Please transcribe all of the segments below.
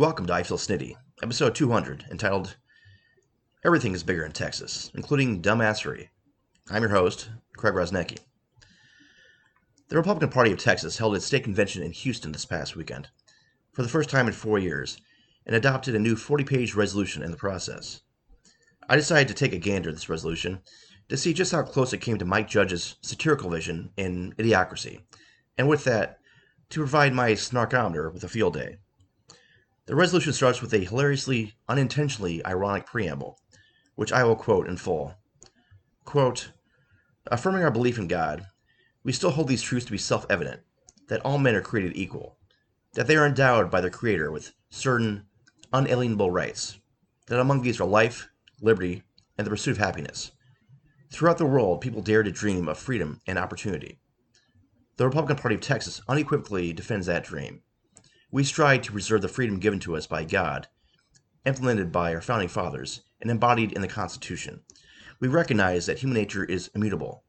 Welcome to I Feel Snitty, episode 200, entitled Everything is Bigger in Texas, including Dumbassery. I'm your host, Craig Rosnecki. The Republican Party of Texas held its state convention in Houston this past weekend, for the first time in four years, and adopted a new 40 page resolution in the process. I decided to take a gander at this resolution to see just how close it came to Mike Judge's satirical vision in Idiocracy, and with that, to provide my snarkometer with a field day. The resolution starts with a hilariously, unintentionally ironic preamble, which I will quote in full. Quote, Affirming our belief in God, we still hold these truths to be self evident that all men are created equal, that they are endowed by their Creator with certain unalienable rights, that among these are life, liberty, and the pursuit of happiness. Throughout the world, people dare to dream of freedom and opportunity. The Republican Party of Texas unequivocally defends that dream. We strive to preserve the freedom given to us by God, implemented by our founding fathers, and embodied in the Constitution. We recognize that human nature is immutable.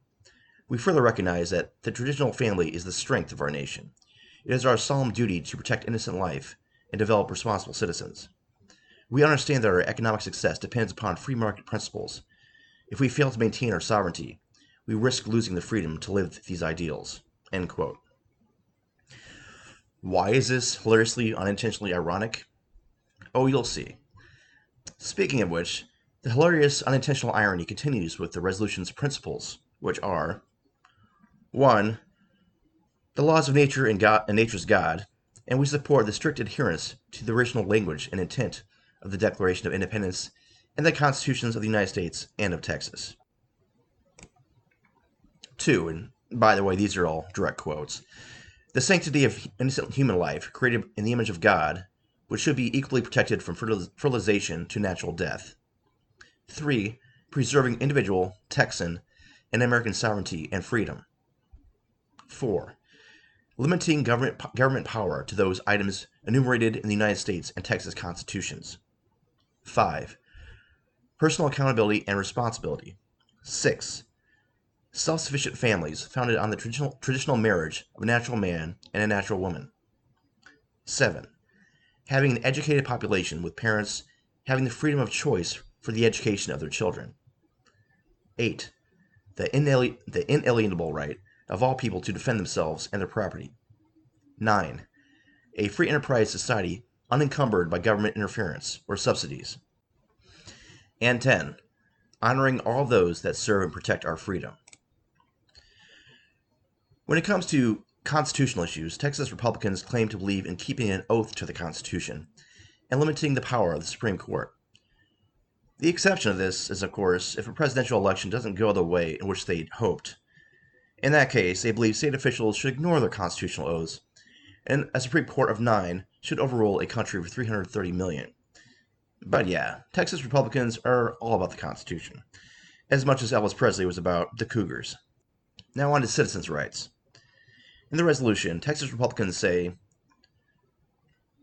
We further recognize that the traditional family is the strength of our nation. It is our solemn duty to protect innocent life and develop responsible citizens. We understand that our economic success depends upon free market principles. If we fail to maintain our sovereignty, we risk losing the freedom to live these ideals. End quote. Why is this hilariously unintentionally ironic? Oh, you'll see. Speaking of which, the hilarious unintentional irony continues with the resolution's principles, which are 1. The laws of nature and, God, and nature's God, and we support the strict adherence to the original language and intent of the Declaration of Independence and the Constitutions of the United States and of Texas. 2. And by the way, these are all direct quotes. The sanctity of innocent human life, created in the image of God, which should be equally protected from fertilization to natural death. 3. Preserving individual, Texan, and American sovereignty and freedom. 4. Limiting government, government power to those items enumerated in the United States and Texas constitutions. 5. Personal accountability and responsibility. 6 self sufficient families founded on the traditional, traditional marriage of a natural man and a natural woman. 7. Having an educated population with parents having the freedom of choice for the education of their children. 8. The, inali- the inalienable right of all people to defend themselves and their property. 9. A free enterprise society unencumbered by government interference or subsidies. And 10. Honoring all those that serve and protect our freedom. When it comes to constitutional issues, Texas Republicans claim to believe in keeping an oath to the Constitution and limiting the power of the Supreme Court. The exception of this is, of course, if a presidential election doesn't go the way in which they'd hoped. In that case, they believe state officials should ignore their constitutional oaths, and a Supreme Court of nine should overrule a country of 330 million. But yeah, Texas Republicans are all about the Constitution, as much as Elvis Presley was about the Cougars. Now on to citizens' rights. In the resolution, Texas Republicans say,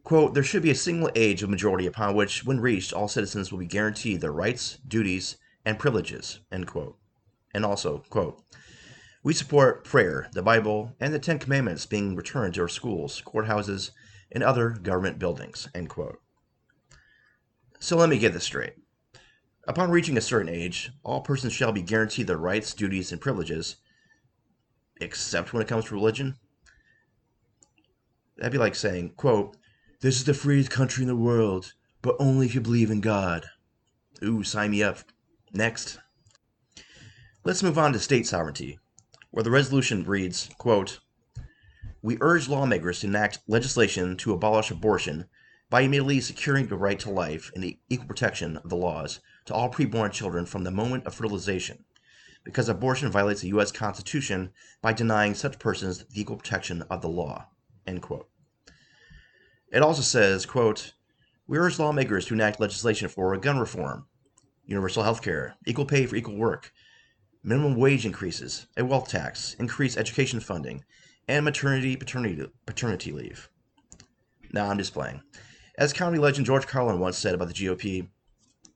quote, there should be a single age of majority upon which, when reached, all citizens will be guaranteed their rights, duties, and privileges, end quote. And also, quote, we support prayer, the Bible, and the Ten Commandments being returned to our schools, courthouses, and other government buildings, end quote. So let me get this straight. Upon reaching a certain age, all persons shall be guaranteed their rights, duties, and privileges, except when it comes to religion. That'd be like saying, quote, this is the freest country in the world, but only if you believe in God. Ooh, sign me up. Next. Let's move on to state sovereignty, where the resolution reads, quote, We urge lawmakers to enact legislation to abolish abortion by immediately securing the right to life and the equal protection of the laws to all preborn children from the moment of fertilization because abortion violates the U.S. Constitution by denying such persons the equal protection of the law. End quote. It also says, quote, We urge lawmakers to enact legislation for gun reform, universal health care, equal pay for equal work, minimum wage increases, a wealth tax, increased education funding, and maternity paternity paternity leave. Now I'm just playing. As comedy legend George Carlin once said about the GOP,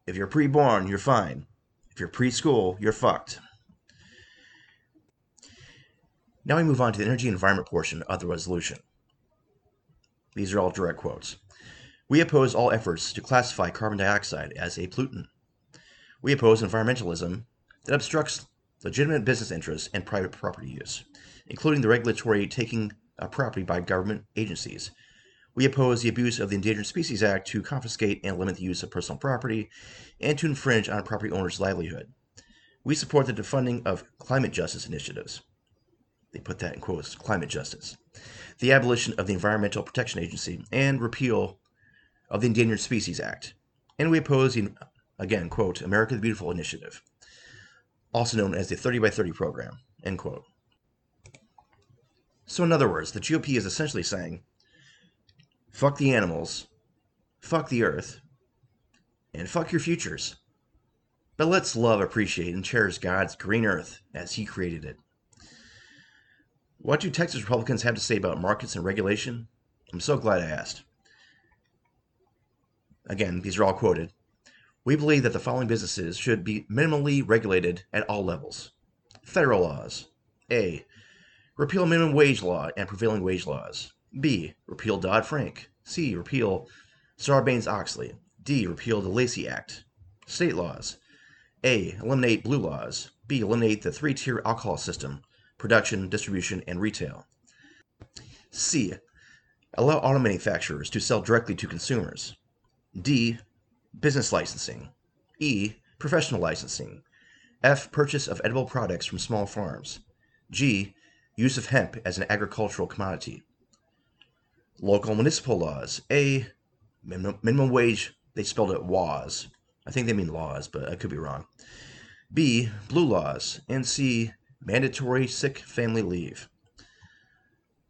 if you're preborn, you're fine. If you're preschool, you're fucked. Now we move on to the energy and environment portion of the resolution. These are all direct quotes. We oppose all efforts to classify carbon dioxide as a pollutant. We oppose environmentalism that obstructs legitimate business interests and private property use, including the regulatory taking of property by government agencies. We oppose the abuse of the Endangered Species Act to confiscate and limit the use of personal property and to infringe on a property owners' livelihood. We support the defunding of climate justice initiatives. They put that in quotes climate justice. The abolition of the Environmental Protection Agency and repeal of the Endangered Species Act. And we oppose again, quote, America the Beautiful initiative, also known as the 30 by 30 program, end quote. So, in other words, the GOP is essentially saying fuck the animals, fuck the earth, and fuck your futures. But let's love, appreciate, and cherish God's green earth as He created it. What do Texas Republicans have to say about markets and regulation? I'm so glad I asked. Again, these are all quoted. We believe that the following businesses should be minimally regulated at all levels. Federal laws. A. Repeal minimum wage law and prevailing wage laws. B. Repeal Dodd Frank. C. Repeal Sarbanes Oxley. D. Repeal the Lacey Act. State laws. A. Eliminate blue laws. B. Eliminate the three tier alcohol system production, distribution, and retail. C. Allow auto manufacturers to sell directly to consumers. D. Business licensing. E. Professional licensing. F. Purchase of edible products from small farms. G. Use of hemp as an agricultural commodity. Local municipal laws. A. Minimum, wage, they spelled it WAS. I think they mean laws, but I could be wrong. B. Blue laws. And C. Mandatory sick family leave.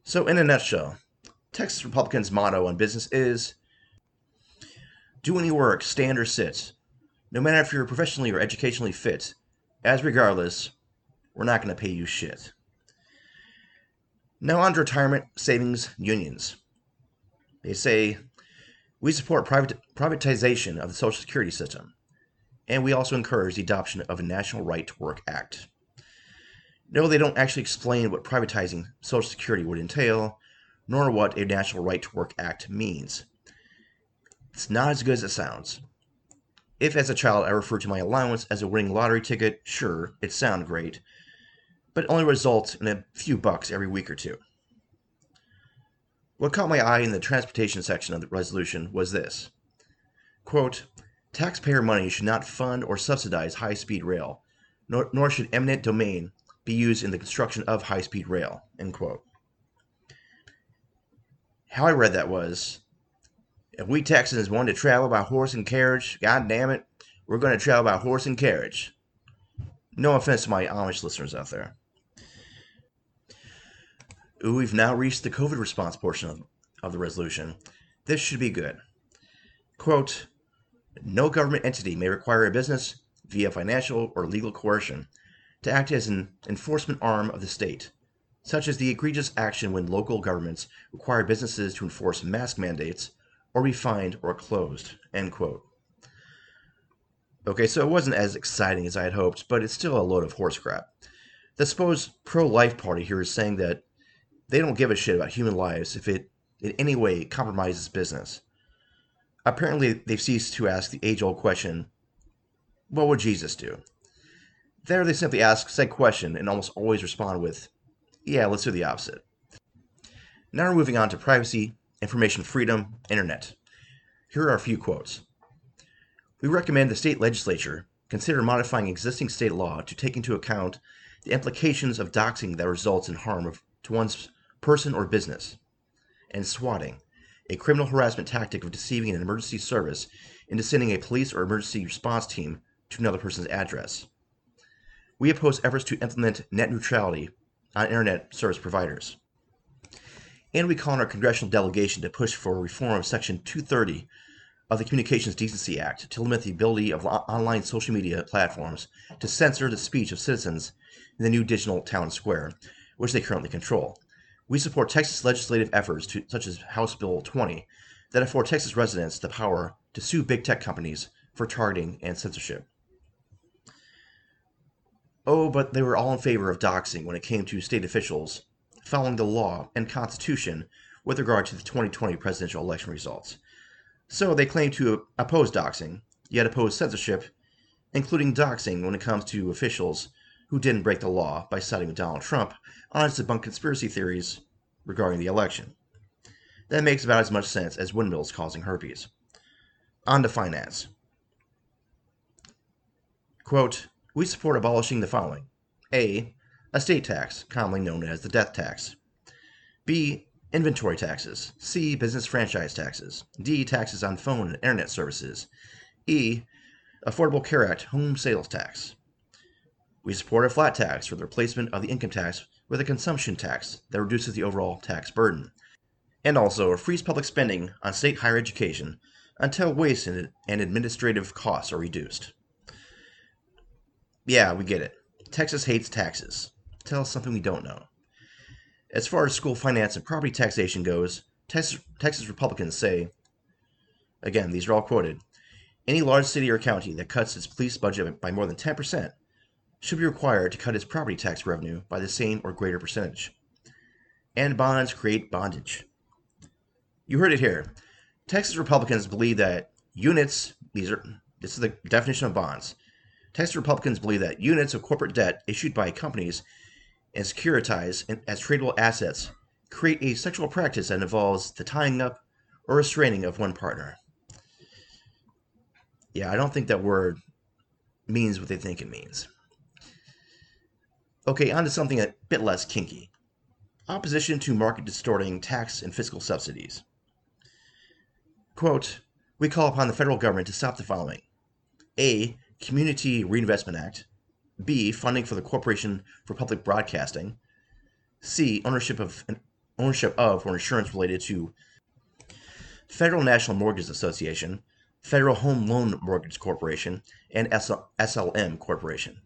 So, in a nutshell, Texas Republicans' motto on business is do any work, stand or sit. No matter if you're professionally or educationally fit, as regardless, we're not going to pay you shit. Now on to retirement savings unions. They say we support privatization of the Social Security system, and we also encourage the adoption of a National Right to Work Act. No, they don't actually explain what privatizing Social Security would entail, nor what a National Right to Work Act means. It's not as good as it sounds. If as a child I referred to my allowance as a winning lottery ticket, sure, it sounded great, but it only results in a few bucks every week or two. What caught my eye in the transportation section of the resolution was this quote, Taxpayer money should not fund or subsidize high speed rail, nor, nor should eminent domain be used in the construction of high speed rail. End quote. How I read that was if we Texans want to travel by horse and carriage, god damn it, we're going to travel by horse and carriage. No offense to my Amish listeners out there. We've now reached the COVID response portion of, of the resolution. This should be good. Quote No government entity may require a business, via financial or legal coercion, to act as an enforcement arm of the state, such as the egregious action when local governments require businesses to enforce mask mandates or be fined or closed. End quote. Okay, so it wasn't as exciting as I had hoped, but it's still a load of horse crap. The supposed pro life party here is saying that they don't give a shit about human lives if it in any way compromises business. Apparently, they've ceased to ask the age old question what would Jesus do? There, they simply ask said question and almost always respond with, yeah, let's do the opposite. Now we're moving on to privacy information freedom, internet. Here are a few quotes. We recommend the state legislature consider modifying existing state law to take into account the implications of doxing that results in harm of, to one's person or business, and swatting, a criminal harassment tactic of deceiving an emergency service into sending a police or emergency response team to another person's address. We oppose efforts to implement net neutrality on internet service providers and we call on our congressional delegation to push for reform of Section 230 of the Communications Decency Act to limit the ability of online social media platforms to censor the speech of citizens in the new digital town square, which they currently control. We support Texas legislative efforts to, such as House Bill 20 that afford Texas residents the power to sue big tech companies for targeting and censorship. Oh, but they were all in favor of doxing when it came to state officials following the law and Constitution with regard to the 2020 presidential election results. So they claim to oppose doxing, yet oppose censorship, including doxing when it comes to officials who didn't break the law by siding with Donald Trump on his debunked conspiracy theories regarding the election. That makes about as much sense as windmills causing herpes. On to finance. Quote, we support abolishing the following. A. Estate tax, commonly known as the death tax. B. Inventory taxes. C. Business franchise taxes. D. Taxes on phone and internet services. E. Affordable Care Act home sales tax. We support a flat tax for the replacement of the income tax with a consumption tax that reduces the overall tax burden. And also frees public spending on state higher education until waste and administrative costs are reduced. Yeah, we get it. Texas hates taxes. Tell us something we don't know. As far as school finance and property taxation goes, Texas, Republicans say, again, these are all quoted, any large city or county that cuts its police budget by more than 10% should be required to cut its property tax revenue by the same or greater percentage. And bonds create bondage. You heard it here. Texas Republicans believe that units, these are this is the definition of bonds. Texas Republicans believe that units of corporate debt issued by companies and securitized as tradable assets create a sexual practice that involves the tying up or restraining of one partner. Yeah, I don't think that word means what they think it means. Okay, on to something a bit less kinky opposition to market distorting tax and fiscal subsidies. Quote, we call upon the federal government to stop the following A. Community Reinvestment Act. B. Funding for the Corporation for Public Broadcasting. C. Ownership of ownership of or insurance related to Federal National Mortgage Association, Federal Home Loan Mortgage Corporation, and SLM Corporation.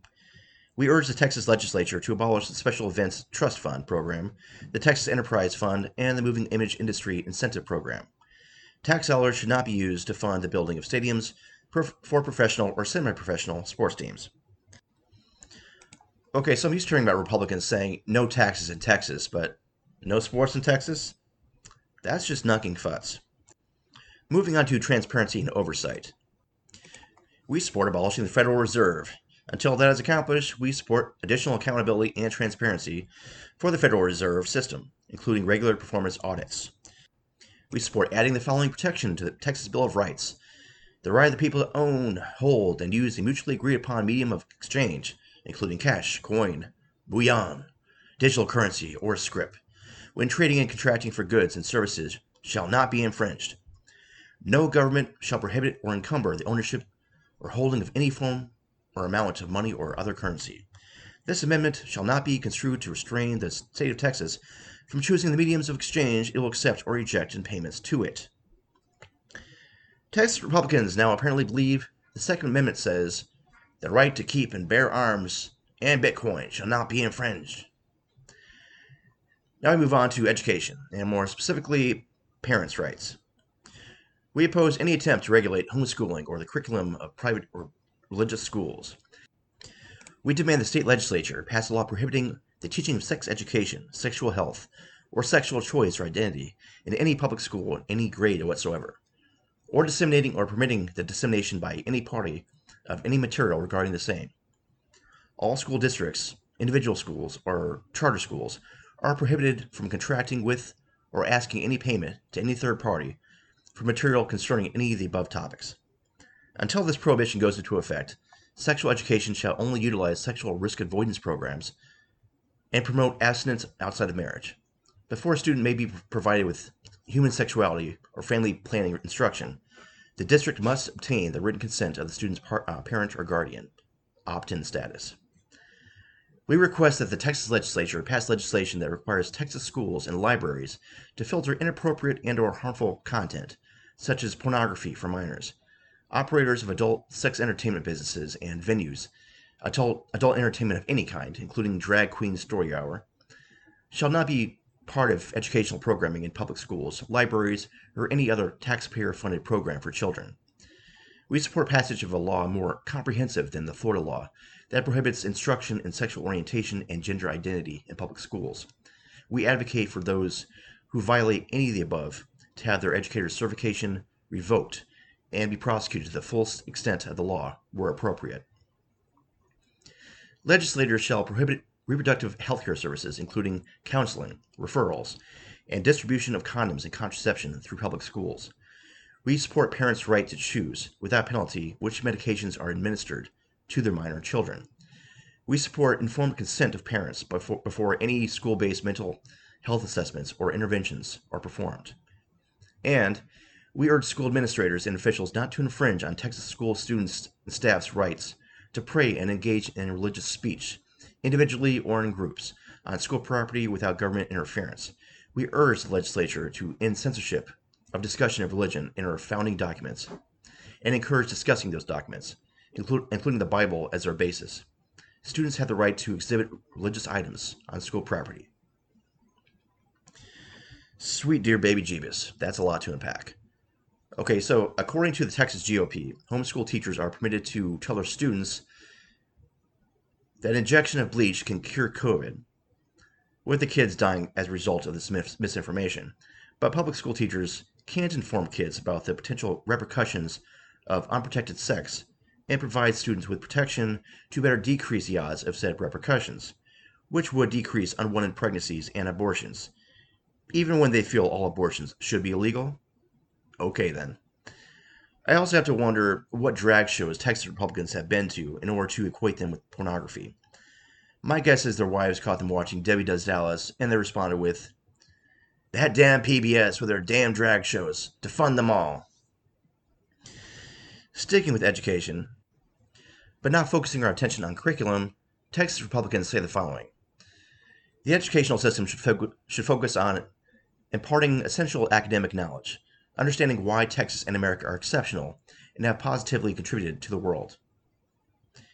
We urge the Texas legislature to abolish the Special Events Trust Fund program, the Texas Enterprise Fund, and the Moving Image Industry Incentive Program. Tax dollars should not be used to fund the building of stadiums for professional or semi professional sports teams. Okay, so I'm used to hearing about Republicans saying no taxes in Texas, but no sports in Texas? That's just knocking futs. Moving on to transparency and oversight. We support abolishing the Federal Reserve. Until that is accomplished, we support additional accountability and transparency for the Federal Reserve System, including regular performance audits. We support adding the following protection to the Texas Bill of Rights the right of the people to own, hold, and use a mutually agreed upon medium of exchange, including cash, coin, bullion, digital currency, or scrip, when trading and contracting for goods and services shall not be infringed. No government shall prohibit or encumber the ownership or holding of any form or amount of money or other currency. This amendment shall not be construed to restrain the state of Texas from choosing the mediums of exchange it will accept or reject in payments to it. Texas Republicans now apparently believe the Second Amendment says the right to keep and bear arms and Bitcoin shall not be infringed. Now we move on to education, and more specifically, parents' rights. We oppose any attempt to regulate homeschooling or the curriculum of private or religious schools. We demand the state legislature pass a law prohibiting the teaching of sex education, sexual health, or sexual choice or identity in any public school in any grade whatsoever, or disseminating or permitting the dissemination by any party of any material regarding the same. All school districts, individual schools, or charter schools are prohibited from contracting with or asking any payment to any third party for material concerning any of the above topics. Until this prohibition goes into effect, sexual education shall only utilize sexual risk avoidance programs and promote abstinence outside of marriage. Before a student may be provided with human sexuality or family planning instruction, the district must obtain the written consent of the student's par- uh, parent or guardian, opt in status. We request that the Texas legislature pass legislation that requires Texas schools and libraries to filter inappropriate and or harmful content, such as pornography for minors. Operators of adult sex entertainment businesses and venues adult, adult entertainment of any kind, including drag queen story hour, shall not be part of educational programming in public schools, libraries, or any other taxpayer funded program for children. We support passage of a law more comprehensive than the Florida law that prohibits instruction in sexual orientation and gender identity in public schools. We advocate for those who violate any of the above to have their educator's certification revoked, and be prosecuted to the full extent of the law where appropriate. Legislators shall prohibit reproductive health care services, including counseling, referrals, and distribution of condoms and contraception through public schools. We support parents' right to choose, without penalty, which medications are administered to their minor children. We support informed consent of parents before, before any school based mental health assessments or interventions are performed. And we urge school administrators and officials not to infringe on Texas school students and staff's rights to pray and engage in religious speech, individually or in groups, uh, on school property without government interference. We urge the legislature to end censorship of discussion of religion in our founding documents and encourage discussing those documents, including the Bible as our basis. Students have the right to exhibit religious items on school property. Sweet dear baby Jeebus, that's a lot to unpack. Okay, so according to the Texas GOP, homeschool teachers are permitted to tell their students that injection of bleach can cure COVID, with the kids dying as a result of this mis- misinformation. But public school teachers can't inform kids about the potential repercussions of unprotected sex and provide students with protection to better decrease the odds of said repercussions, which would decrease unwanted pregnancies and abortions, even when they feel all abortions should be illegal Okay, then. I also have to wonder what drag shows Texas Republicans have been to in order to equate them with pornography. My guess is their wives caught them watching Debbie Does Dallas, and they responded with, That damn PBS with their damn drag shows, to fund them all. Sticking with education, but not focusing our attention on curriculum, Texas Republicans say the following The educational system should, fo- should focus on imparting essential academic knowledge understanding why Texas and America are exceptional and have positively contributed to the world.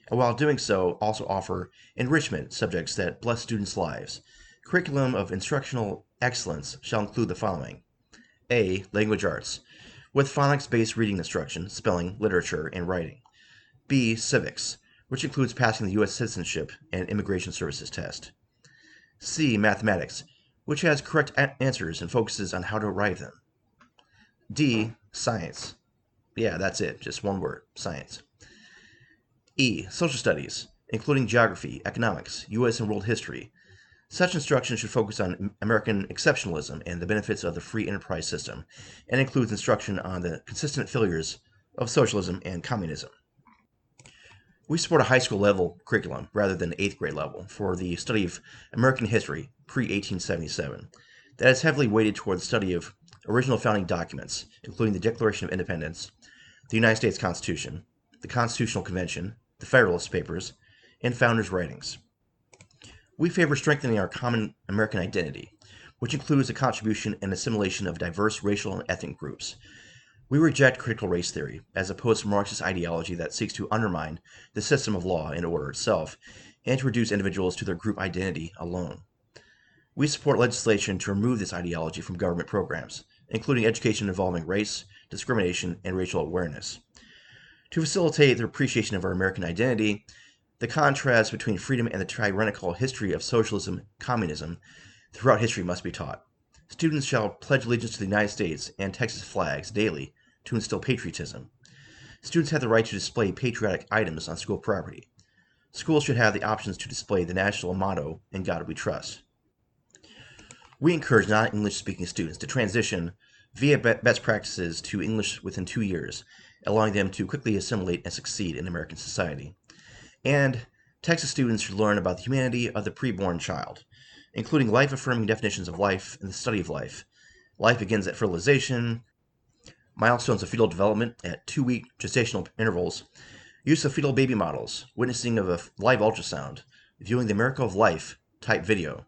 And while doing so, also offer enrichment subjects that bless students' lives. Curriculum of instructional excellence shall include the following A. Language arts, with phonics based reading instruction, spelling, literature, and writing. B. Civics, which includes passing the U.S. Citizenship and Immigration Services test. C. Mathematics, which has correct a- answers and focuses on how to arrive them. D, science. Yeah, that's it. Just one word science. E, social studies, including geography, economics, U.S. and world history. Such instruction should focus on American exceptionalism and the benefits of the free enterprise system, and includes instruction on the consistent failures of socialism and communism. We support a high school level curriculum rather than eighth grade level for the study of American history pre 1877 that is heavily weighted toward the study of original founding documents, including the Declaration of Independence, the United States Constitution, the Constitutional Convention, the Federalist Papers, and founders' writings. We favor strengthening our common American identity, which includes the contribution and assimilation of diverse racial and ethnic groups. We reject critical race theory, as opposed to Marxist ideology that seeks to undermine the system of law and order itself and to reduce individuals to their group identity alone. We support legislation to remove this ideology from government programs, including education involving race, discrimination, and racial awareness. To facilitate the appreciation of our American identity, the contrast between freedom and the tyrannical history of socialism communism throughout history must be taught. Students shall pledge allegiance to the United States and Texas flags daily to instill patriotism. Students have the right to display patriotic items on school property. Schools should have the options to display the national motto, In God We Trust. We encourage non English speaking students to transition via best practices to English within two years, allowing them to quickly assimilate and succeed in American society. And Texas students should learn about the humanity of the preborn child, including life affirming definitions of life and the study of life. Life begins at fertilization, milestones of fetal development at two week gestational intervals, use of fetal baby models, witnessing of a live ultrasound, viewing the miracle of life type video,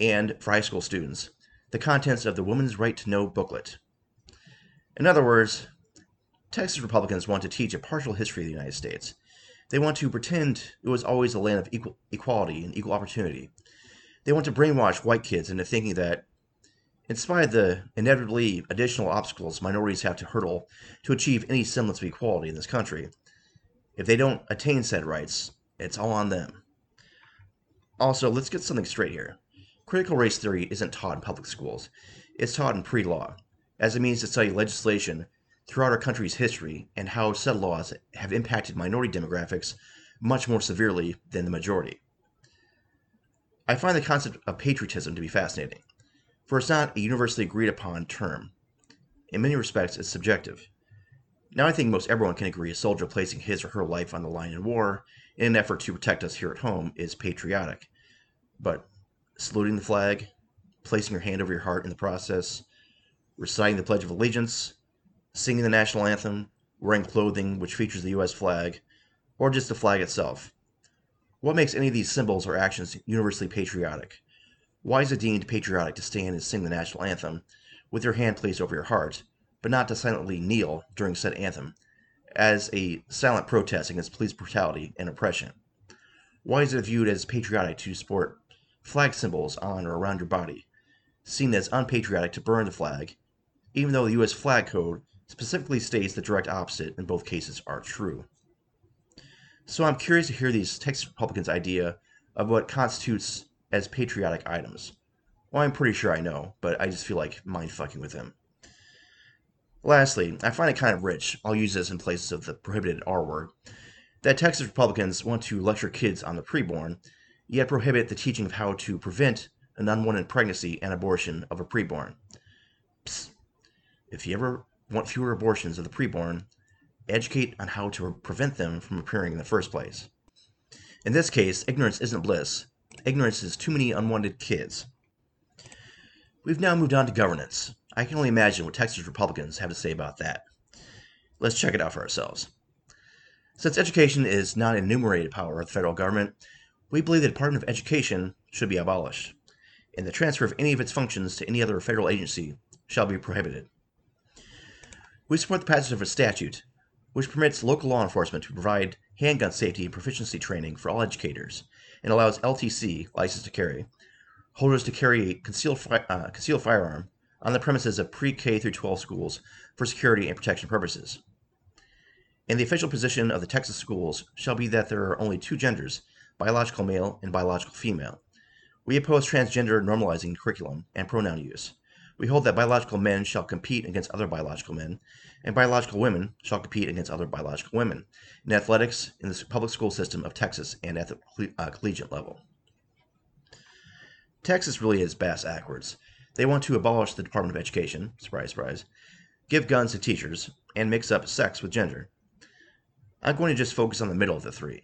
and for high school students, the contents of the Woman's Right to Know booklet. In other words, Texas Republicans want to teach a partial history of the United States. They want to pretend it was always a land of equal, equality and equal opportunity. They want to brainwash white kids into thinking that, in spite of the inevitably additional obstacles minorities have to hurdle to achieve any semblance of equality in this country, if they don't attain said rights, it's all on them. Also, let's get something straight here. Critical race theory isn't taught in public schools. It's taught in pre law, as a means to study legislation throughout our country's history and how said laws have impacted minority demographics much more severely than the majority. I find the concept of patriotism to be fascinating, for it's not a universally agreed upon term. In many respects, it's subjective. Now, I think most everyone can agree a soldier placing his or her life on the line in war in an effort to protect us here at home is patriotic. But saluting the flag, placing your hand over your heart in the process, reciting the Pledge of Allegiance, singing the national anthem, wearing clothing which features the U.S. flag, or just the flag itself. What makes any of these symbols or actions universally patriotic? Why is it deemed patriotic to stand and sing the national anthem with your hand placed over your heart, but not to silently kneel during said anthem, as a silent protest against police brutality and oppression? Why is it viewed as patriotic to sport flag symbols on or around your body, seen as unpatriotic to burn the flag, even though the U.S. flag code specifically states the direct opposite in both cases are true. So I'm curious to hear these Texas Republicans' idea of what constitutes as patriotic items. Well, I'm pretty sure I know, but I just feel like mind fucking with them. Lastly, I find it kind of rich, I'll use this in place of the prohibited R word, that Texas Republicans want to lecture kids on the preborn, yet prohibit the teaching of how to prevent an unwanted pregnancy and abortion of a preborn. Psst. If you ever want fewer abortions of the preborn, educate on how to prevent them from appearing in the first place. In this case, ignorance isn't bliss. Ignorance is too many unwanted kids. We've now moved on to governance. I can only imagine what Texas Republicans have to say about that. Let's check it out for ourselves. Since education is not an enumerated power of the federal government, we believe the Department of Education should be abolished, and the transfer of any of its functions to any other federal agency shall be prohibited. We support the passage of a statute which permits local law enforcement to provide handgun safety and proficiency training for all educators and allows LTC, license to carry, holders to carry a concealed, fi- uh, concealed firearm on the premises of pre K through 12 schools for security and protection purposes. And the official position of the Texas schools shall be that there are only two genders biological male and biological female. We oppose transgender normalizing curriculum and pronoun use. We hold that biological men shall compete against other biological men, and biological women shall compete against other biological women in athletics in the public school system of Texas and at the uh, collegiate level. Texas really is bass backwards. They want to abolish the Department of Education, surprise, surprise, give guns to teachers, and mix up sex with gender. I'm going to just focus on the middle of the three.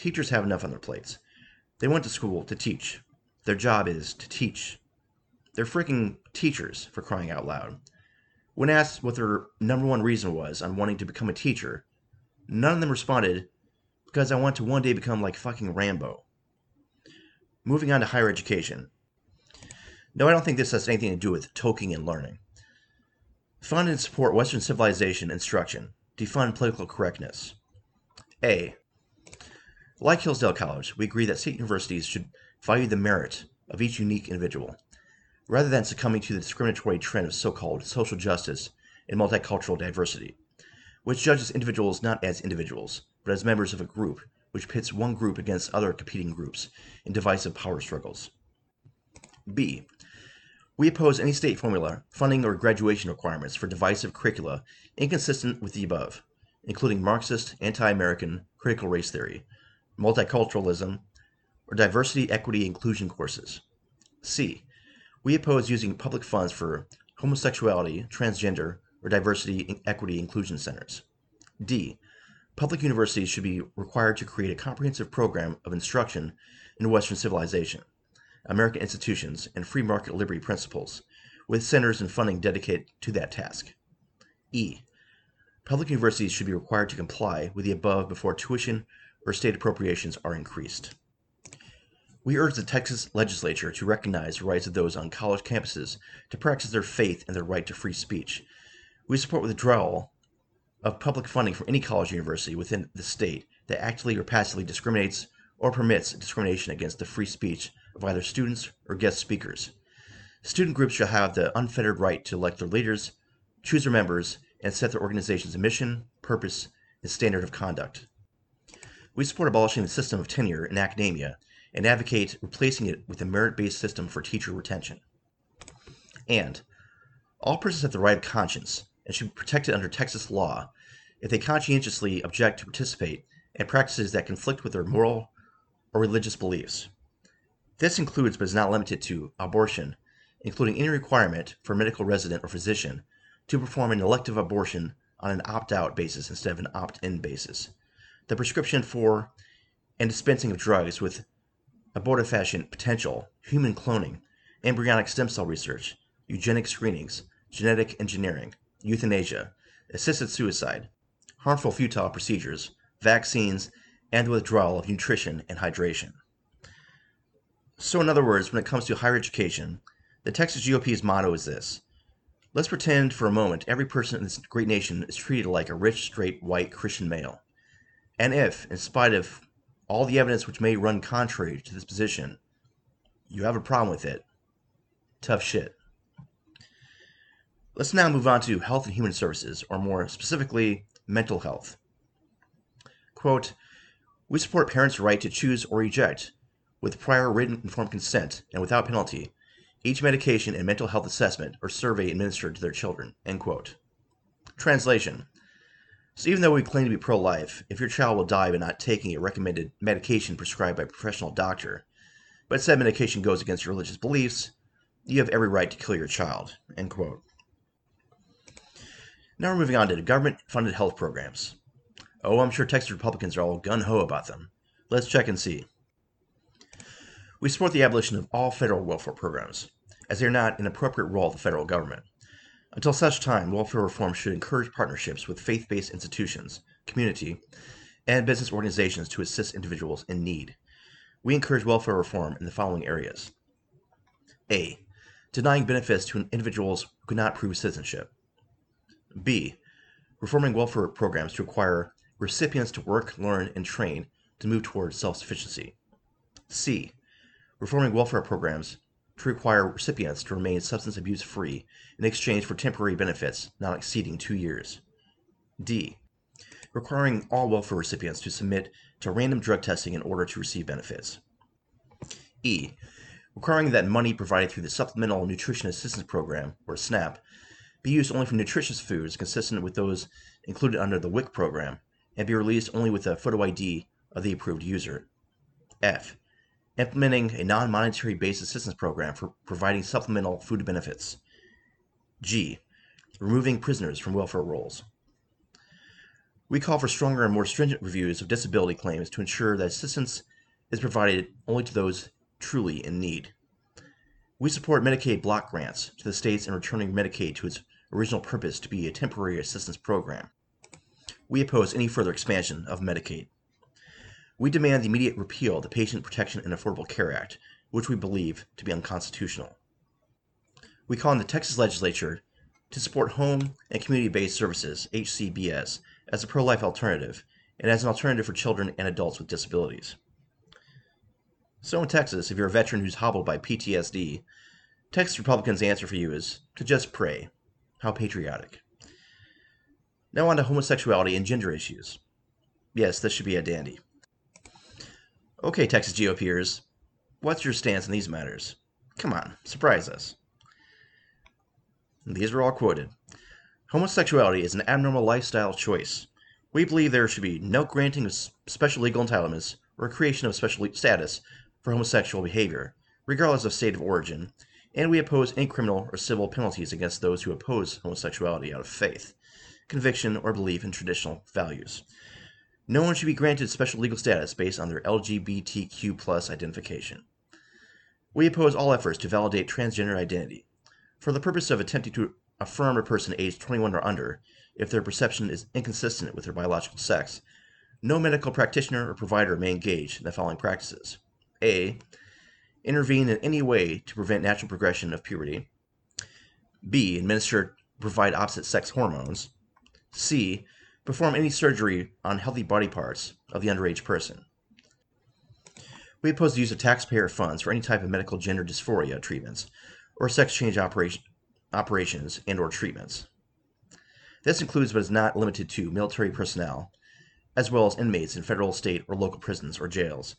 Teachers have enough on their plates. They went to school to teach. Their job is to teach. They're freaking teachers, for crying out loud. When asked what their number one reason was on wanting to become a teacher, none of them responded, because I want to one day become like fucking Rambo. Moving on to higher education. No, I don't think this has anything to do with toking and learning. Fund and support Western civilization instruction. Defund political correctness. A. Like Hillsdale College, we agree that state universities should value the merit of each unique individual rather than succumbing to the discriminatory trend of so called social justice and multicultural diversity, which judges individuals not as individuals, but as members of a group, which pits one group against other competing groups in divisive power struggles. B. We oppose any state formula, funding, or graduation requirements for divisive curricula inconsistent with the above, including Marxist, anti American, critical race theory, multiculturalism, or diversity, equity, inclusion courses. C we oppose using public funds for homosexuality, transgender, or diversity, equity, inclusion centers. D. Public universities should be required to create a comprehensive program of instruction in Western civilization, American institutions, and free market liberty principles, with centers and funding dedicated to that task. E. Public universities should be required to comply with the above before tuition or state appropriations are increased. We urge the Texas legislature to recognize the rights of those on college campuses to practice their faith and their right to free speech. We support withdrawal of public funding from any college or university within the state that actively or passively discriminates or permits discrimination against the free speech of either students or guest speakers. Student groups shall have the unfettered right to elect their leaders, choose their members, and set their organization's mission, purpose, and standard of conduct. We support abolishing the system of tenure in academia and advocate replacing it with a merit based system for teacher retention. And all persons have the right of conscience and should be protected under Texas law if they conscientiously object to participate in practices that conflict with their moral or religious beliefs. This includes but is not limited to abortion, including any requirement for a medical resident or physician to perform an elective abortion on an opt out basis instead of an opt in basis, the prescription for and dispensing of drugs with abortifacient potential, human cloning, embryonic stem cell research, eugenic screenings, genetic engineering, euthanasia, assisted suicide, harmful futile procedures, vaccines, and the withdrawal of nutrition and hydration. So, in other words, when it comes to higher education, the Texas GOP's motto is this Let's pretend for a moment every person in this great nation is treated like a rich, straight, white Christian male. And if, in spite of all the evidence which may run contrary to this position, you have a problem with it, tough shit. Let's now move on to health and human services, or more specifically, mental health. Quote, we support parents' right to choose or reject, with prior written informed consent and without penalty, each medication and mental health assessment or survey administered to their children. End quote. Translation. So even though we claim to be pro-life, if your child will die by not taking a recommended medication prescribed by a professional doctor, but said medication goes against your religious beliefs, you have every right to kill your child. End quote. Now we're moving on to government-funded health programs. Oh, I'm sure Texas Republicans are all gun-ho about them. Let's check and see. We support the abolition of all federal welfare programs, as they are not an appropriate role of the federal government. Until such time, welfare reform should encourage partnerships with faith based institutions, community, and business organizations to assist individuals in need. We encourage welfare reform in the following areas A. Denying benefits to individuals who cannot prove citizenship. B. Reforming welfare programs to require recipients to work, learn, and train to move towards self sufficiency. C reforming welfare programs to require recipients to remain substance abuse free in exchange for temporary benefits not exceeding two years. D. Requiring all welfare recipients to submit to random drug testing in order to receive benefits. E. Requiring that money provided through the Supplemental Nutrition Assistance Program, or SNAP, be used only for nutritious foods consistent with those included under the WIC program and be released only with a photo ID of the approved user. F implementing a non monetary based assistance program for providing supplemental food benefits. G. Removing prisoners from welfare rolls. We call for stronger and more stringent reviews of disability claims to ensure that assistance is provided only to those truly in need. We support Medicaid block grants to the states in returning Medicaid to its original purpose to be a temporary assistance program. We oppose any further expansion of Medicaid. We demand the immediate repeal of the Patient Protection and Affordable Care Act, which we believe to be unconstitutional. We call on the Texas legislature to support home and community based services, HCBS, as a pro life alternative and as an alternative for children and adults with disabilities. So, in Texas, if you're a veteran who's hobbled by PTSD, Texas Republicans' answer for you is to just pray. How patriotic. Now, on to homosexuality and gender issues. Yes, this should be a dandy. Okay, Texas GOPers, what's your stance on these matters? Come on, surprise us. These were all quoted. Homosexuality is an abnormal lifestyle choice. We believe there should be no granting of special legal entitlements or creation of special status for homosexual behavior, regardless of state of origin, and we oppose any criminal or civil penalties against those who oppose homosexuality out of faith, conviction, or belief in traditional values. No one should be granted special legal status based on their LGBTQ identification. We oppose all efforts to validate transgender identity for the purpose of attempting to affirm a person aged 21 or under if their perception is inconsistent with their biological sex. No medical practitioner or provider may engage in the following practices. A. Intervene in any way to prevent natural progression of puberty. B. Administer provide opposite sex hormones. C perform any surgery on healthy body parts of the underage person. We oppose the use of taxpayer funds for any type of medical gender dysphoria treatments or sex change operation, operations and or treatments. This includes but is not limited to military personnel, as well as inmates in federal, state, or local prisons or jails.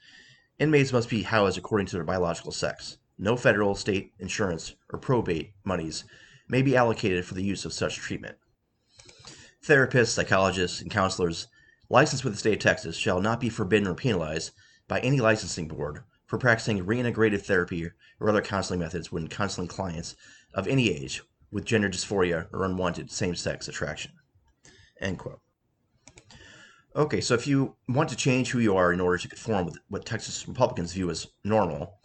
Inmates must be housed according to their biological sex. No federal, state, insurance, or probate monies may be allocated for the use of such treatment. Therapists, psychologists, and counselors licensed with the state of Texas shall not be forbidden or penalized by any licensing board for practicing reintegrative therapy or other counseling methods when counseling clients of any age with gender dysphoria or unwanted same-sex attraction. End quote. Okay, so if you want to change who you are in order to conform with what Texas Republicans view as normal,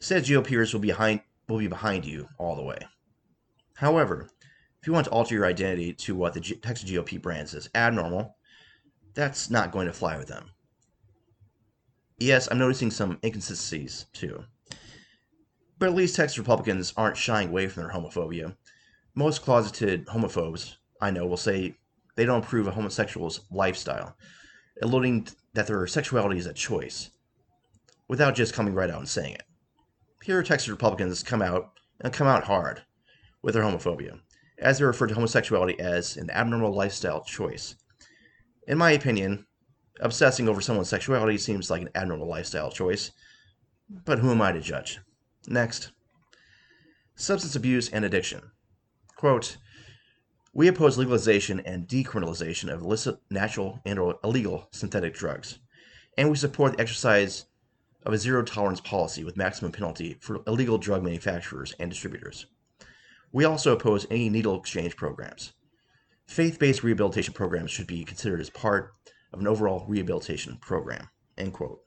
said GOPers will be behind will be behind you all the way. However, if you want to alter your identity to what the G- Texas GOP brands as abnormal, that's not going to fly with them. Yes, I'm noticing some inconsistencies too. But at least Texas Republicans aren't shying away from their homophobia. Most closeted homophobes I know will say they don't approve a homosexual's lifestyle, alluding that their sexuality is a choice, without just coming right out and saying it. Here, Texas Republicans come out and come out hard with their homophobia, as they refer to homosexuality as an abnormal lifestyle choice. In my opinion, obsessing over someone's sexuality seems like an abnormal lifestyle choice, but who am I to judge? Next. Substance abuse and addiction. Quote, we oppose legalization and decriminalization of illicit, natural, and or illegal synthetic drugs. And we support the exercise of a zero tolerance policy with maximum penalty for illegal drug manufacturers and distributors. We also oppose any needle exchange programs. Faith based rehabilitation programs should be considered as part of an overall rehabilitation program. End quote.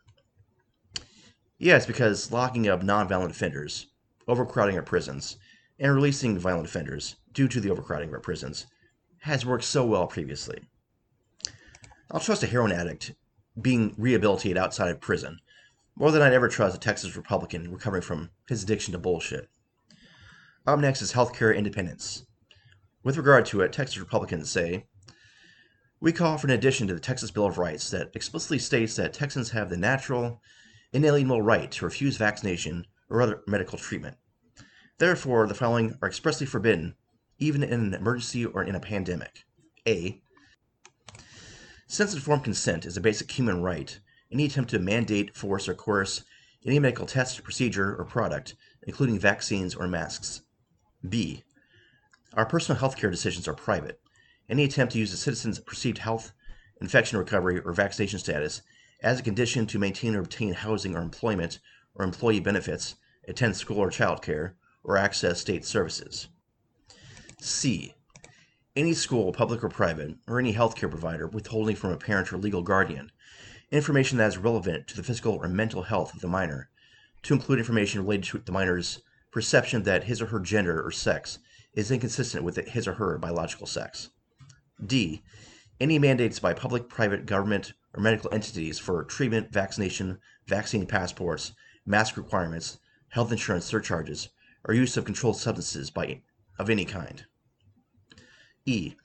Yes, because locking up nonviolent offenders, overcrowding our prisons, and releasing violent offenders due to the overcrowding of our prisons has worked so well previously. I'll trust a heroin addict being rehabilitated outside of prison more than I'd ever trust a Texas Republican recovering from his addiction to bullshit. Up next is healthcare independence. With regard to it, Texas Republicans say, We call for an addition to the Texas Bill of Rights that explicitly states that Texans have the natural, inalienable right to refuse vaccination or other medical treatment. Therefore, the following are expressly forbidden, even in an emergency or in a pandemic. A. Since informed consent is a basic human right, any attempt to mandate, force, or coerce any medical test, procedure, or product, including vaccines or masks. B. Our personal healthcare decisions are private. Any attempt to use a citizen's perceived health, infection recovery, or vaccination status as a condition to maintain or obtain housing or employment or employee benefits, attend school or child care, or access state services. C. Any school, public or private, or any healthcare provider withholding from a parent or legal guardian information that is relevant to the physical or mental health of the minor, to include information related to the minor's perception that his or her gender or sex is inconsistent with his or her biological sex. D. Any mandates by public, private, government, or medical entities for treatment, vaccination, vaccine passports, mask requirements, health insurance surcharges, or use of controlled substances by, of any kind. E.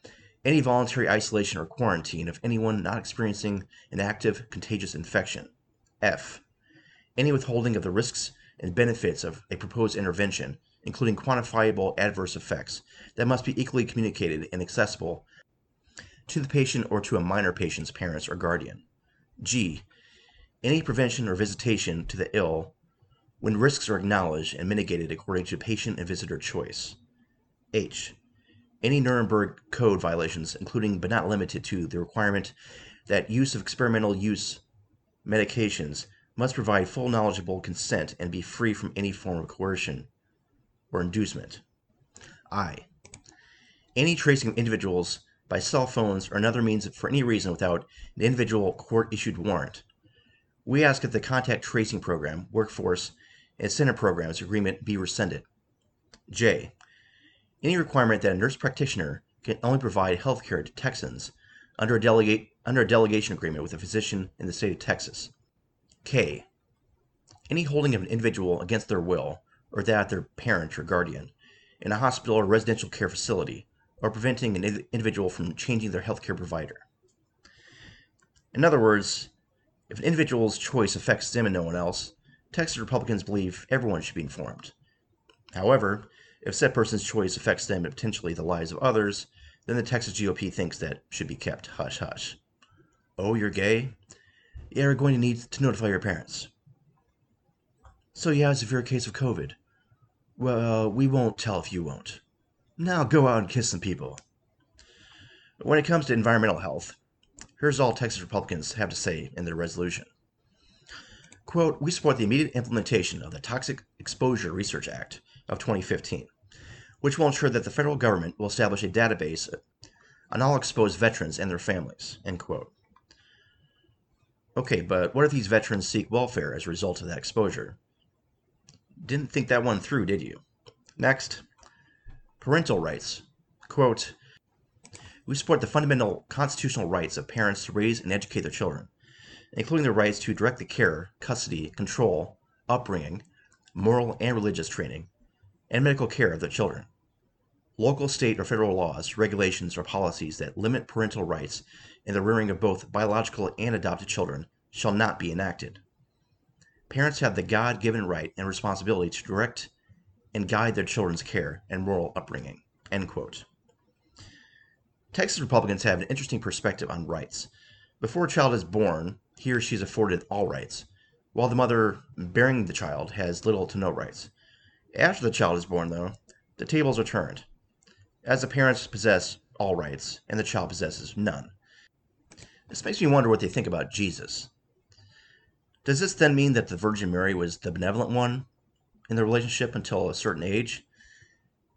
Any voluntary isolation or quarantine of anyone not experiencing an active contagious infection. F. Any withholding of the risks and benefits of a proposed intervention, including quantifiable adverse effects, that must be equally communicated and accessible to the patient or to a minor patient's parents or guardian. G. Any prevention or visitation to the ill when risks are acknowledged and mitigated according to patient and visitor choice. H. Any Nuremberg Code violations, including but not limited to the requirement that use of experimental use medications must provide full knowledgeable consent and be free from any form of coercion or inducement. I. Any tracing of individuals by cell phones or another means for any reason without an individual court issued warrant. We ask that the contact tracing program, workforce, and center programs agreement be rescinded. J. Any requirement that a nurse practitioner can only provide health care to Texans under a, under a delegation agreement with a physician in the state of Texas. K. Any holding of an individual against their will or that of their parent or guardian in a hospital or residential care facility or preventing an individual from changing their healthcare provider. In other words, if an individual's choice affects them and no one else, Texas Republicans believe everyone should be informed. However, if said person's choice affects them and potentially the lives of others, then the Texas GOP thinks that should be kept hush hush. Oh, you're gay? You're going to need to notify your parents. So you have a severe case of COVID. Well, we won't tell if you won't. Now go out and kiss some people. When it comes to environmental health, here's all Texas Republicans have to say in their resolution. Quote, we support the immediate implementation of the Toxic Exposure Research Act of 2015, which will ensure that the federal government will establish a database on all exposed veterans and their families, end quote. Okay, but what if these veterans seek welfare as a result of that exposure? Didn't think that one through, did you? Next, parental rights. Quote, we support the fundamental constitutional rights of parents to raise and educate their children, including their rights to direct the care, custody, control, upbringing, moral and religious training, and medical care of their children. Local, state, or federal laws, regulations, or policies that limit parental rights in the rearing of both biological and adopted children shall not be enacted. Parents have the God given right and responsibility to direct and guide their children's care and moral upbringing. End quote. Texas Republicans have an interesting perspective on rights. Before a child is born, he or she is afforded all rights, while the mother bearing the child has little to no rights. After the child is born, though, the tables are turned, as the parents possess all rights and the child possesses none. This makes me wonder what they think about Jesus. Does this then mean that the Virgin Mary was the benevolent one in the relationship until a certain age?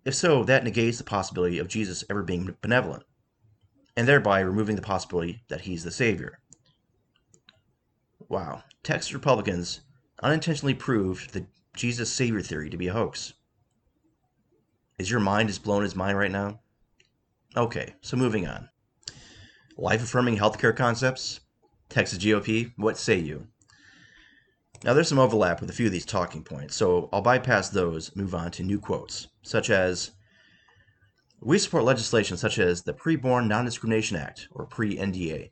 If so, that negates the possibility of Jesus ever being benevolent, and thereby removing the possibility that he's the Savior. Wow, Texas Republicans unintentionally proved the Jesus Savior theory to be a hoax. Is your mind as blown as mine right now? Okay, so moving on. Life affirming healthcare concepts? Texas GOP, what say you? Now, there's some overlap with a few of these talking points, so I'll bypass those move on to new quotes, such as We support legislation such as the Preborn Non Discrimination Act, or Pre NDA,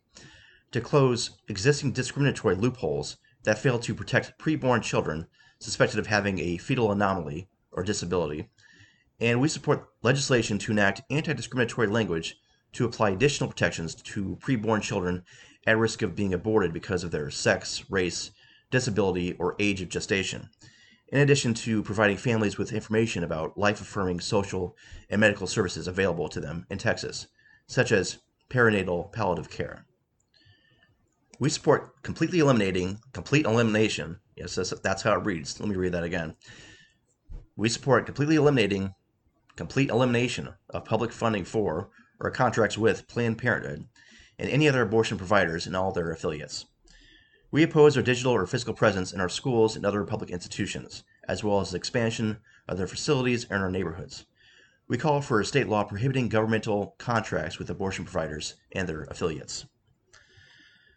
to close existing discriminatory loopholes that fail to protect preborn children suspected of having a fetal anomaly or disability. And we support legislation to enact anti discriminatory language to apply additional protections to preborn children at risk of being aborted because of their sex, race, disability, or age of gestation, in addition to providing families with information about life affirming social and medical services available to them in Texas, such as perinatal palliative care. We support completely eliminating, complete elimination. Yes, that's, that's how it reads. Let me read that again. We support completely eliminating, complete elimination of public funding for or contracts with Planned Parenthood and any other abortion providers and all their affiliates. We oppose their digital or physical presence in our schools and other public institutions, as well as the expansion of their facilities in our neighborhoods. We call for a state law prohibiting governmental contracts with abortion providers and their affiliates.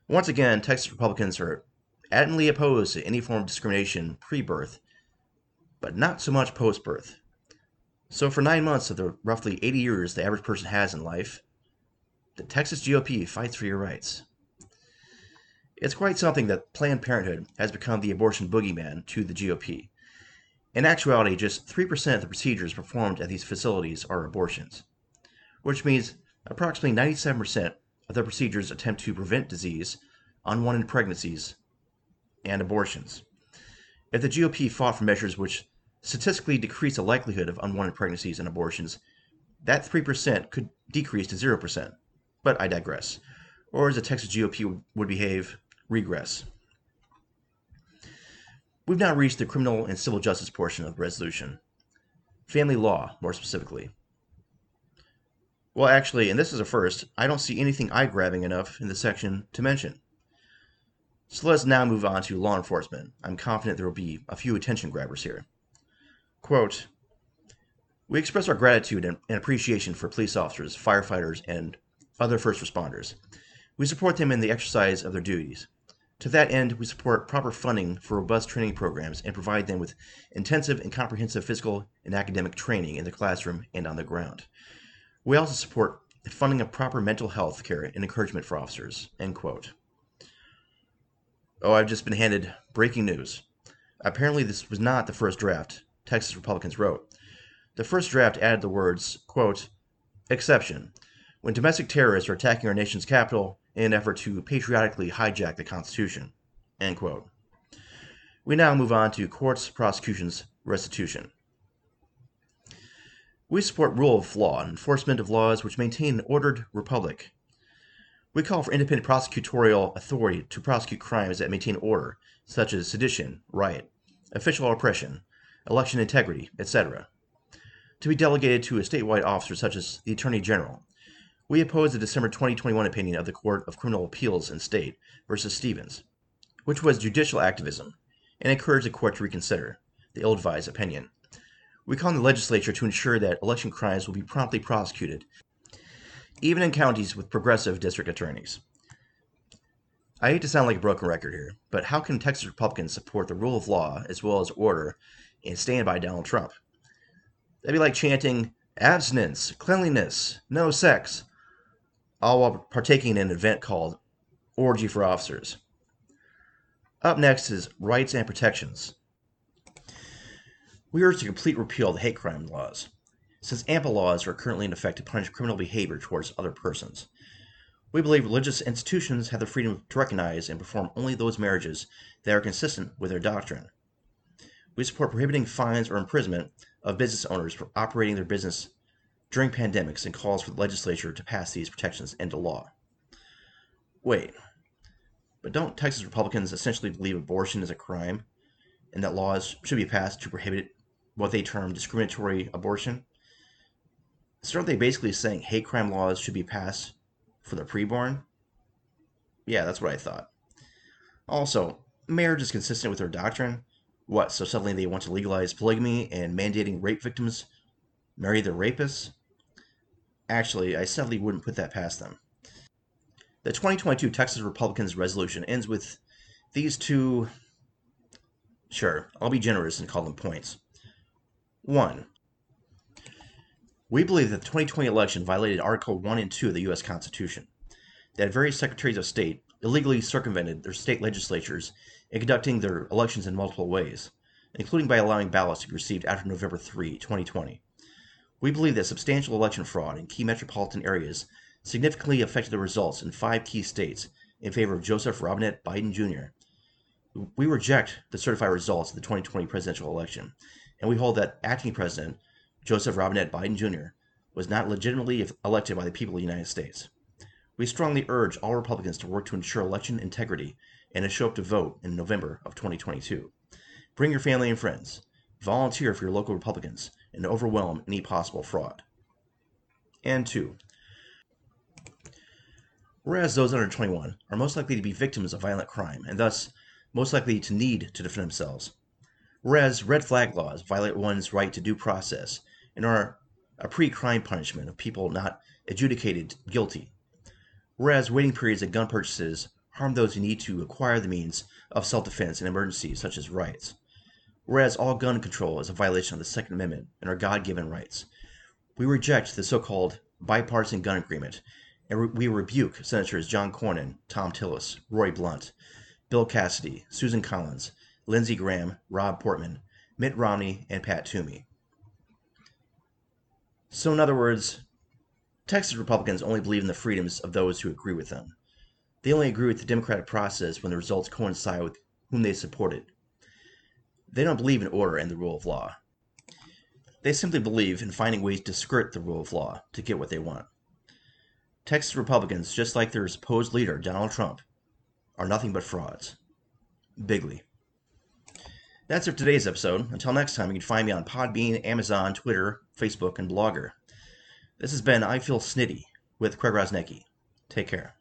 Once again, Texas Republicans are adamantly opposed to any form of discrimination pre birth, but not so much post birth. So, for nine months of the roughly 80 years the average person has in life, the Texas GOP fights for your rights. It's quite something that Planned Parenthood has become the abortion boogeyman to the GOP. In actuality, just 3% of the procedures performed at these facilities are abortions, which means approximately 97% of the procedures attempt to prevent disease, unwanted pregnancies, and abortions. If the GOP fought for measures which statistically decrease the likelihood of unwanted pregnancies and abortions, that 3% could decrease to 0%. But I digress. Or as the Texas GOP would behave, regress. We've now reached the criminal and civil justice portion of the resolution. Family law, more specifically. Well, actually, and this is a first, I don't see anything eye grabbing enough in this section to mention. So let's now move on to law enforcement. I'm confident there will be a few attention grabbers here. Quote We express our gratitude and appreciation for police officers, firefighters, and other first responders. We support them in the exercise of their duties. To that end, we support proper funding for robust training programs and provide them with intensive and comprehensive physical and academic training in the classroom and on the ground. We also support funding of proper mental health care and encouragement for officers. End quote. Oh, I've just been handed breaking news. Apparently, this was not the first draft Texas Republicans wrote. The first draft added the words, quote, exception, when domestic terrorists are attacking our nation's capital in an effort to patriotically hijack the Constitution. End quote. We now move on to courts, prosecutions, restitution. We support rule of law and enforcement of laws which maintain an ordered republic. We call for independent prosecutorial authority to prosecute crimes that maintain order, such as sedition, riot, official oppression, election integrity, etc., to be delegated to a statewide officer such as the Attorney General. We oppose the December 2021 opinion of the Court of Criminal Appeals in State versus Stephens, which was judicial activism, and encouraged the court to reconsider the ill advised opinion. We call on the legislature to ensure that election crimes will be promptly prosecuted, even in counties with progressive district attorneys. I hate to sound like a broken record here, but how can Texas Republicans support the rule of law as well as order and stand by Donald Trump? That'd be like chanting abstinence, cleanliness, no sex, all while partaking in an event called Orgy for Officers. Up next is rights and protections. We urge to complete repeal of the hate crime laws, since ample laws are currently in effect to punish criminal behavior towards other persons. We believe religious institutions have the freedom to recognize and perform only those marriages that are consistent with their doctrine. We support prohibiting fines or imprisonment of business owners for operating their business during pandemics and calls for the legislature to pass these protections into law. Wait, but don't Texas Republicans essentially believe abortion is a crime and that laws should be passed to prohibit what they term discriminatory abortion. So aren't they basically saying hate crime laws should be passed for the preborn? Yeah, that's what I thought. Also, marriage is consistent with their doctrine. What, so suddenly they want to legalize polygamy and mandating rape victims marry their rapists? Actually, I sadly wouldn't put that past them. The 2022 Texas Republicans resolution ends with these two. Sure, I'll be generous and call them points. 1. We believe that the 2020 election violated Article 1 and 2 of the U.S. Constitution, that various secretaries of state illegally circumvented their state legislatures in conducting their elections in multiple ways, including by allowing ballots to be received after November 3, 2020. We believe that substantial election fraud in key metropolitan areas significantly affected the results in five key states in favor of Joseph Robinette Biden Jr. We reject the certified results of the 2020 presidential election and we hold that acting president Joseph Robinette Biden Jr. was not legitimately elected by the people of the United States. We strongly urge all Republicans to work to ensure election integrity and to show up to vote in November of 2022. Bring your family and friends. Volunteer for your local Republicans and overwhelm any possible fraud. And two, whereas those under 21 are most likely to be victims of violent crime and thus most likely to need to defend themselves, Whereas red flag laws violate one's right to due process and are a pre crime punishment of people not adjudicated guilty. Whereas waiting periods at gun purchases harm those who need to acquire the means of self defense in emergencies such as riots. Whereas all gun control is a violation of the Second Amendment and our God given rights. We reject the so called bipartisan gun agreement and we rebuke Senators John Cornyn, Thom Tillis, Roy Blunt, Bill Cassidy, Susan Collins, Lindsey Graham, Rob Portman, Mitt Romney, and Pat Toomey. So, in other words, Texas Republicans only believe in the freedoms of those who agree with them. They only agree with the democratic process when the results coincide with whom they supported. They don't believe in order and the rule of law. They simply believe in finding ways to skirt the rule of law to get what they want. Texas Republicans, just like their supposed leader, Donald Trump, are nothing but frauds. Bigly. That's it for today's episode. Until next time, you can find me on Podbean, Amazon, Twitter, Facebook, and Blogger. This has been I Feel Snitty with Craig Rosnecki. Take care.